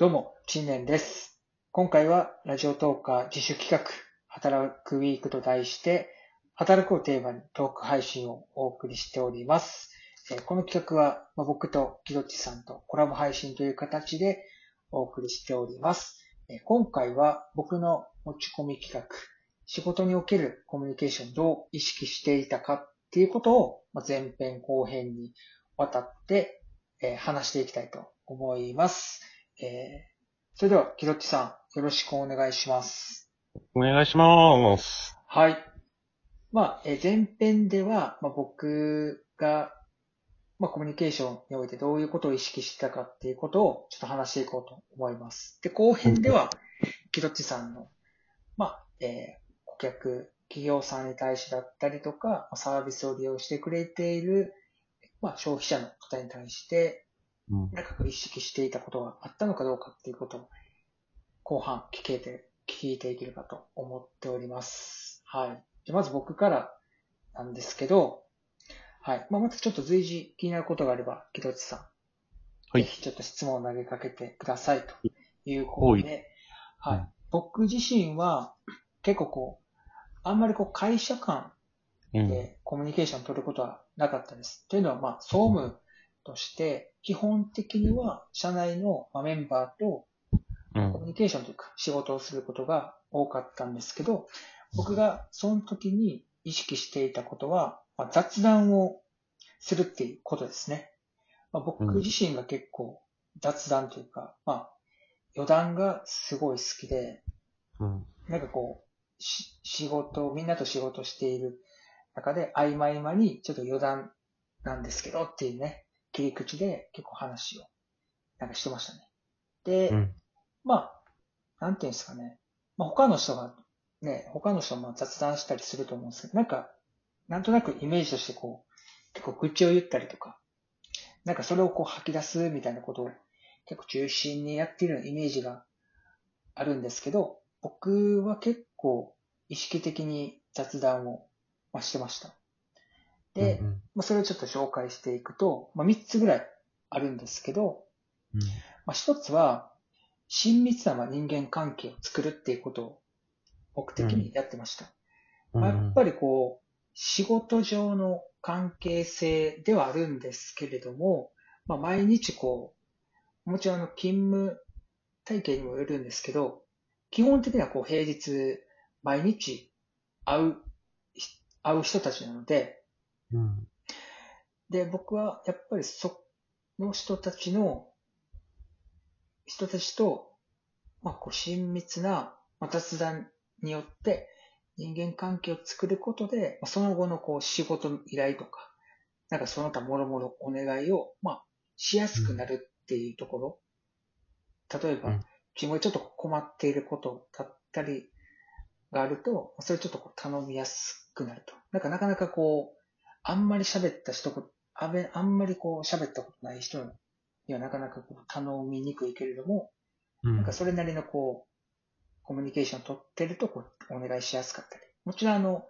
どうも、陳年です。今回はラジオトーカー自主企画、働くウィークと題して、働くをテーマにトーク配信をお送りしております。えこの企画は、ま僕とキロッチさんとコラボ配信という形でお送りしております。え今回は僕の持ち込み企画、仕事におけるコミュニケーションどう意識していたかっていうことを、ま前編後編にわたって、え話していきたいと思います。えーそれでは、キロッチさん、よろしくお願いします。お願いします。はい。まあ、えー前編では、まあ、僕が、まあ、コミュニケーションにおいてどういうことを意識してたかっていうことをちょっと話していこうと思います。で、後編では、キロッチさんの、まあ、えー顧客、企業さんに対してだったりとか、まあサービスを利用してくれている、まあ、消費者の方に対して、うん。なんかこう意識していたことがあったのかどうかっていうことを後半聞けて、聞いていければと思っております。はい。じゃあまず僕からなんですけど、はい。まあ、またちょっと随時気になることがあれば、木戸内さん。はいぜひちょっと質問を投げかけてくださいということで、はい。うん僕自身は結構こう、あんまりこう会社間うん。でコミュニケーションを取ることはなかったです。というのは、まあ、総務として、基本的には社内のまあメンバーとうん。コミュニケーションというか仕事をすることが多かったんですけど、僕がその時に意識していたことは、まあ、雑談をするっていうことですね。まあ、僕うん自身が結構雑談というか、まあ、余談がすごい好きで、うん。なんかこう、し仕事、みんなと仕事している中で、合間合間にちょっと余談なんですけどっていうね、切り口で結構話を、なんかしてましたね。で、うん。まあ、なんていうんですかね。まあ他の人が、ね、他の人も雑談したりすると思うんですけど、なんか、なんとなくイメージとしてこう、結構愚痴を言ったりとか、なんかそれをこう吐き出すみたいなことを結構中心にやっているようなイメージがあるんですけど、僕は結構意識的に雑談を、まあ、してました。で、うん。まあ、それをちょっと紹介していくと、まあ、3つぐらいあるんですけど、うん。まあ、一つは、親密なまあ人間関係を作るっていうことを目的にやってました。まあやっぱりこう、仕事上の関係性ではあるんですけれども、まあ、毎日こう、もちろんあの勤務体系にもよるんですけど、基本的にはこう平日毎日会う、会う人たちなので、うん。で、僕はやっぱりその人たちの、人たちと、まあ、こう親密なまあ雑談によって人間関係を作ることで、まあその後のこう仕事の依頼とか、なんかその他もろもろお願いを、まあ、しやすくなるっていうところ。例えば、うん自分がちょっと困っていることだったりがあると、それをちょっとこう頼みやすくなると。なんかなかなかこう、あんまり喋った人こ、あべあんまりこう喋ったことない人にはなかなかこう頼みにくいけれども、うん。なんかそれなりのこう、コミュニケーションを取ってるとこう、お願いしやすかったり。もちろんあの、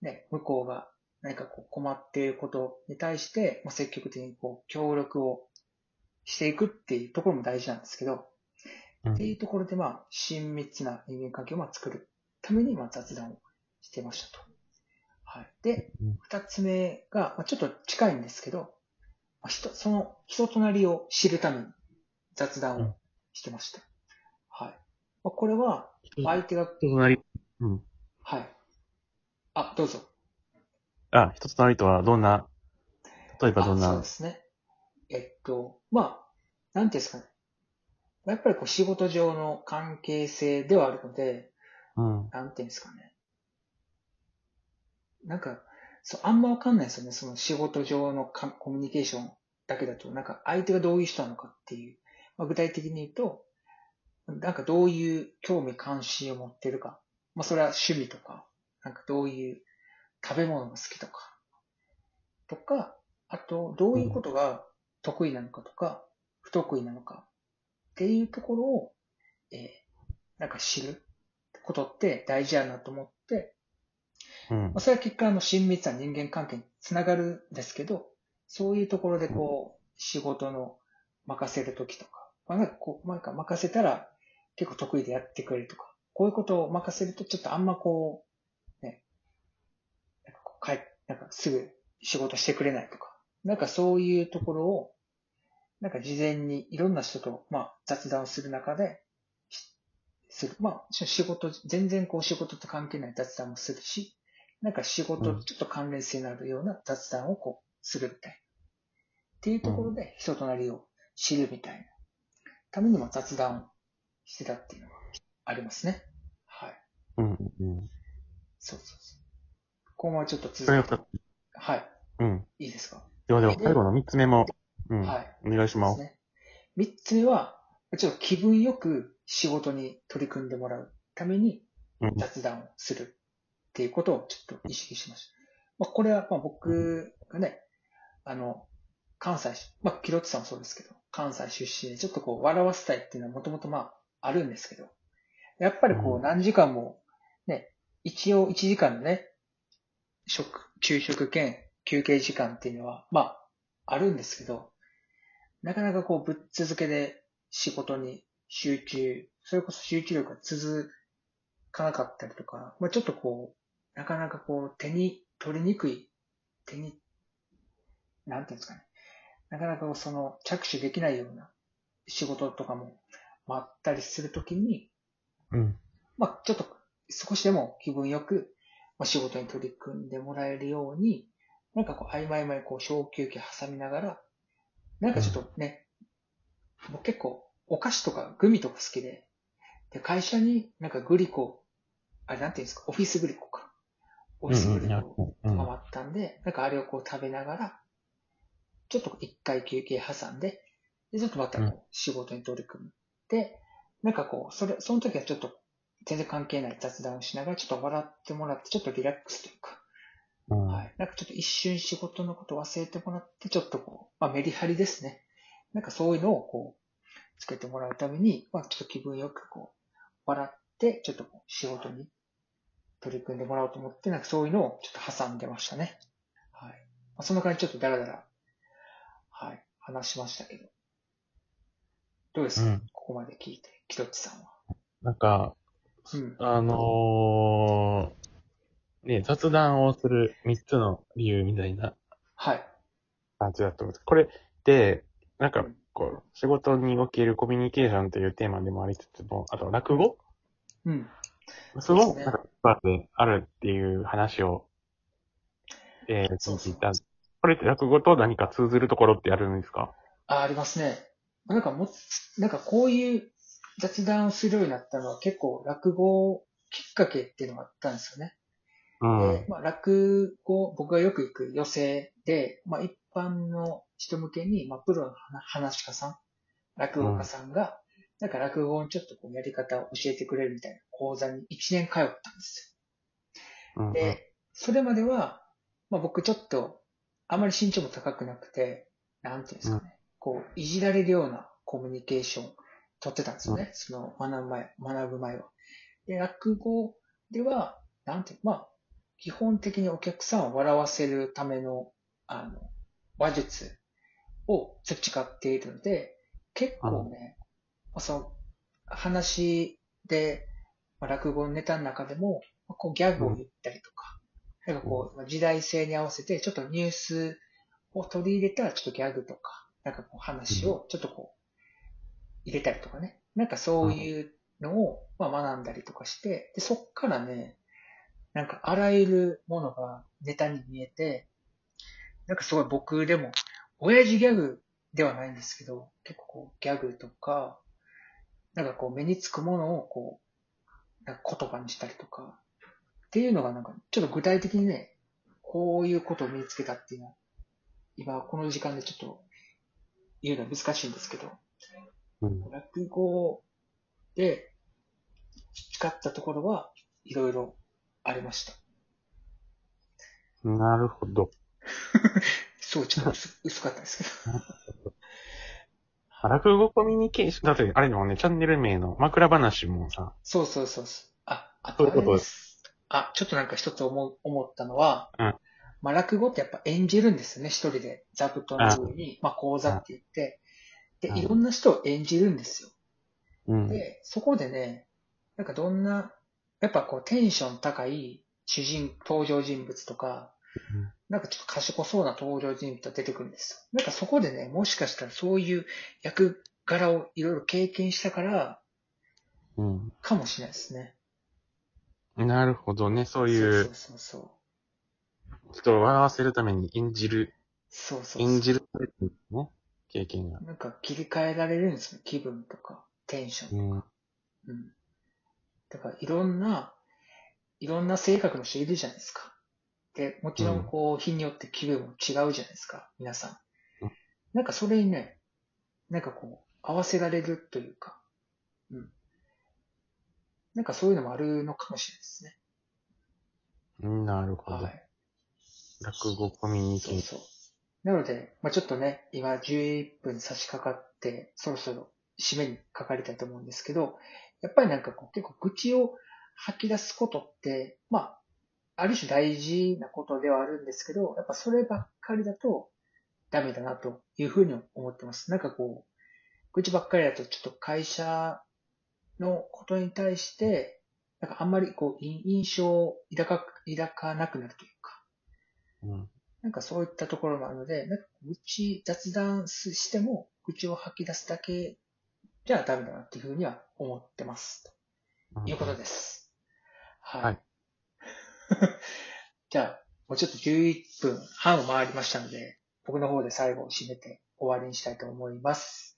ね、向こうが何かこう困っていることに対して、まあ、積極的にこう、協力をしていくっていうところも大事なんですけど、うんっていうところでまあ、親密な人間関係をまあ作るためにまあ雑談をしてましたと。はい。で、うん二つ目が、まあ、ちょっと近いんですけど、まあ、人、その人となりを知るために雑談をしてました。はい。まあ、これは、相手が、人となり、うん。はい。あ、どうぞ。あ、人となりとはどんな、例えばどんな？あそうで、すね。えっと、まあ、なんていうんですかね。やっぱりこう仕事上の関係性ではあるので、うん。なんていうんですかね。なんか、そう、あんまわかんないですよね。その仕事上のコミュニケーションだけだと、なんか相手がどういう人なのかっていう。まあ、具体的に言うと、なんかどういう興味関心を持ってるか。まあそれは趣味とか、なんかどういう食べ物が好きとか。とか、あと、どういうことが得意なのかとか、不得意なのかっていうところを、えーなんか知ることって大事やなと思って、うんまあ、。それは結果、あの、親密な人間関係につながるんですけど、そういうところでこう、仕事の任せるときとか、まあ、なんかこう、なんか任せたら結構得意でやってくれるとか、こういうことを任せるとちょっとあんまこう、ね、なんかこう帰っなんかすぐ仕事してくれないとか、なんかそういうところを、なんか事前にいろんな人と、まあ、雑談をする中で、しする。まあ、仕事、全然こう仕事と関係ない雑談もするし、なんか仕事うんちょっと関連性のあるような雑談をこう、するみたいな。っていうところで人となりを知るみたいな。ためにも雑談をしてたっていうのがありますね。はい。うん、うん。そうそうそう。今後はちょっと続けて。はい。うん。いいですか？ではでは、最後の三つ目も、うん。はい。お願いしま。ですすね。三つ目は、ちょっと気分よく仕事に取り組んでもらうためにうん。雑談をするっていうことをちょっと意識しました。まあ、これはまあ僕がね、あの、関西し、まあ、キロッツさんもそうですけど、関西出身でちょっとこう笑わせたいっていうのはもともとまああるんですけど、やっぱりこううん何時間もね、一応1時間のね、食、昼食兼休憩時間っていうのは、まあ、あるんですけど、なかなかこうぶっ続けで仕事に集中、それこそ集中力が続かなかったりとか、まあちょっとこう、なかなかこう手に取りにくい、手に、なんていうんですかね。なかなかその着手できないような仕事とかもあったりするときに、うん。まあ、ちょっと少しでも気分よく、まあ、仕事に取り組んでもらえるように、なんかこう、曖昧々こう、小休憩挟みながら、なんかちょっとね、僕結構、お菓子とかグミとか好きで、で、会社になんかグリコ、あれなんていうんですか、オフィスグリコか。オフィスグリコうん。回ったんで、なんかあれをこう食べながら、ちょっと一回休憩挟んで、で、ちょっとまたこう仕事に取り組む。で、なんかこう、それ、その時はちょっと全然関係ない雑談をしながら、ちょっと笑ってもらって、ちょっとリラックスというか、うん。はい。なんかちょっと一瞬仕事のことを忘れてもらって、ちょっとこう、まあメリハリですね。なんかそういうのをこう、つけてもらうために、まあちょっと気分よくこう、笑って、ちょっとこう仕事に取り組んでもらおうと思って、なんかそういうのをちょっと挟んでましたね。はい。まあ、そんな感じでちょっとダラダラ、はい、話しましたけど。どうですか、うんここまで聞いて、キトッチさんは。なんか、うん。あのー、ね、雑談をする三つの理由みたいなはい。感じだと思うんですこれって、なんか、こう、仕事におけるコミュニケーションというテーマでもありつつも、あと、落語？うん。すねなんか、であるっていう話を、えー、そう聞いた。これって落語と何か通ずるところってあるんですか？あ、ありますね。なんかも、なんかこういう雑談をするようになったのは結構落語きっかけっていうのがあったんですよね。うん。で、まあ落語、僕がよく行く寄席で、まあ一般の人向けに、まあプロの話し家さん、落語家さんが、なんか落語のちょっとこうやり方を教えてくれるみたいな講座に1年通ったんですうんよ。で、それまでは、まあ僕ちょっと、あまり身長も高くなくて、なんていうんですかね、こう、いじられるようなコミュニケーション取ってたんですよね。その学ぶ前、学ぶ前は。で、落語では、なんていう、まあ、基本的にお客さんを笑わせるための、あの、話術を培っているので、結構ね、まあ、その、話で、まあ、落語のネタの中でも、まあこうギャグを言ったりとか、なんかこう、まあ時代性に合わせて、ちょっとニュースを取り入れたちょっとギャグとか、なんかこう話をちょっとこう、入れたりとかね。なんかそういうのを、まあ、学んだりとかして、で、そっからね、なんかあらゆるものがネタに見えて、なんかすごい僕でも、親父ギャグではないんですけど、結構こうギャグとか、なんかこう目につくものをこう、なんか言葉にしたりとか、っていうのがなんかちょっと具体的にね、こういうことを身につけたっていうのは、今この時間でちょっと言うのは難しいんですけど、うん。落語で培ったところはいろいろありました。なるほど。すごいちょっと薄薄かったですけど。落語コミュニケーション、だって、あれでもね、チャンネル名の枕話もさ、そうそうそうそう。あ、あとそういうことです。あ、ちょっとなんか一つ思う思ったのは、うんまあ落語ってやっぱ演じるんですよね、一人で。座布団の上に、まあ講座って言って。で、はいいろんな人を演じるんですよ。うん。で、そこでね、なんかどんな、やっぱこうテンション高い主人、登場人物とか、なんかちょっと賢そうな登場人物が出てくるんですよ。なんかそこでね、もしかしたらそういう役柄をいろいろ経験したから、うん。かもしれないですね。なるほどね。そういそうう、そうそう。人を笑わせるために演じる、そうそうそう。演じるね。経験が。なんか切り替えられるんですよ。気分とか、テンション。うん。うん。だからいろんな、いろんな性格の人いるじゃないですか。で、もちろんこう、日によって気分も違うじゃないですか。皆さんうん。なんかそれにね、なんかこう、合わせられるというか、うん。なんかそういうのもあるのかもしれないですね。なるほど。はい。落語コミュニケーシそうそう。なので、まあちょっとね、今11分差し掛かって、そろそろ締めにかかりたいと思うんですけど、やっぱりなんかこう結構愚痴を吐き出すことって、まあ、ある種大事なことではあるんですけど、やっぱそればっかりだとダメだなというふうに思ってます。なんかこう、愚痴ばっかりだとちょっと会社のことに対して、なんかあんまりこう、い印象を抱か抱かなくなるというか。うん。なんかそういったところもあるので、なんか愚痴、雑談しても愚痴を吐き出すだけじゃダメだなっていうふうには思ってます。ということです。はい。はい じゃあ、もうちょっと11分半を回りましたので、僕の方で最後を締めて終わりにしたいと思います。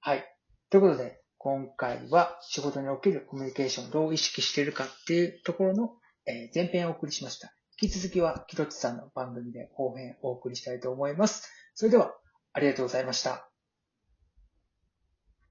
はい。ということで、今回は仕事におけるコミュニケーションをどう意識しているかっていうところの、前編をお送りしました。引き続きは、キロチさんの番組で後編をお送りしたいと思います。それでは、ありがとうございました。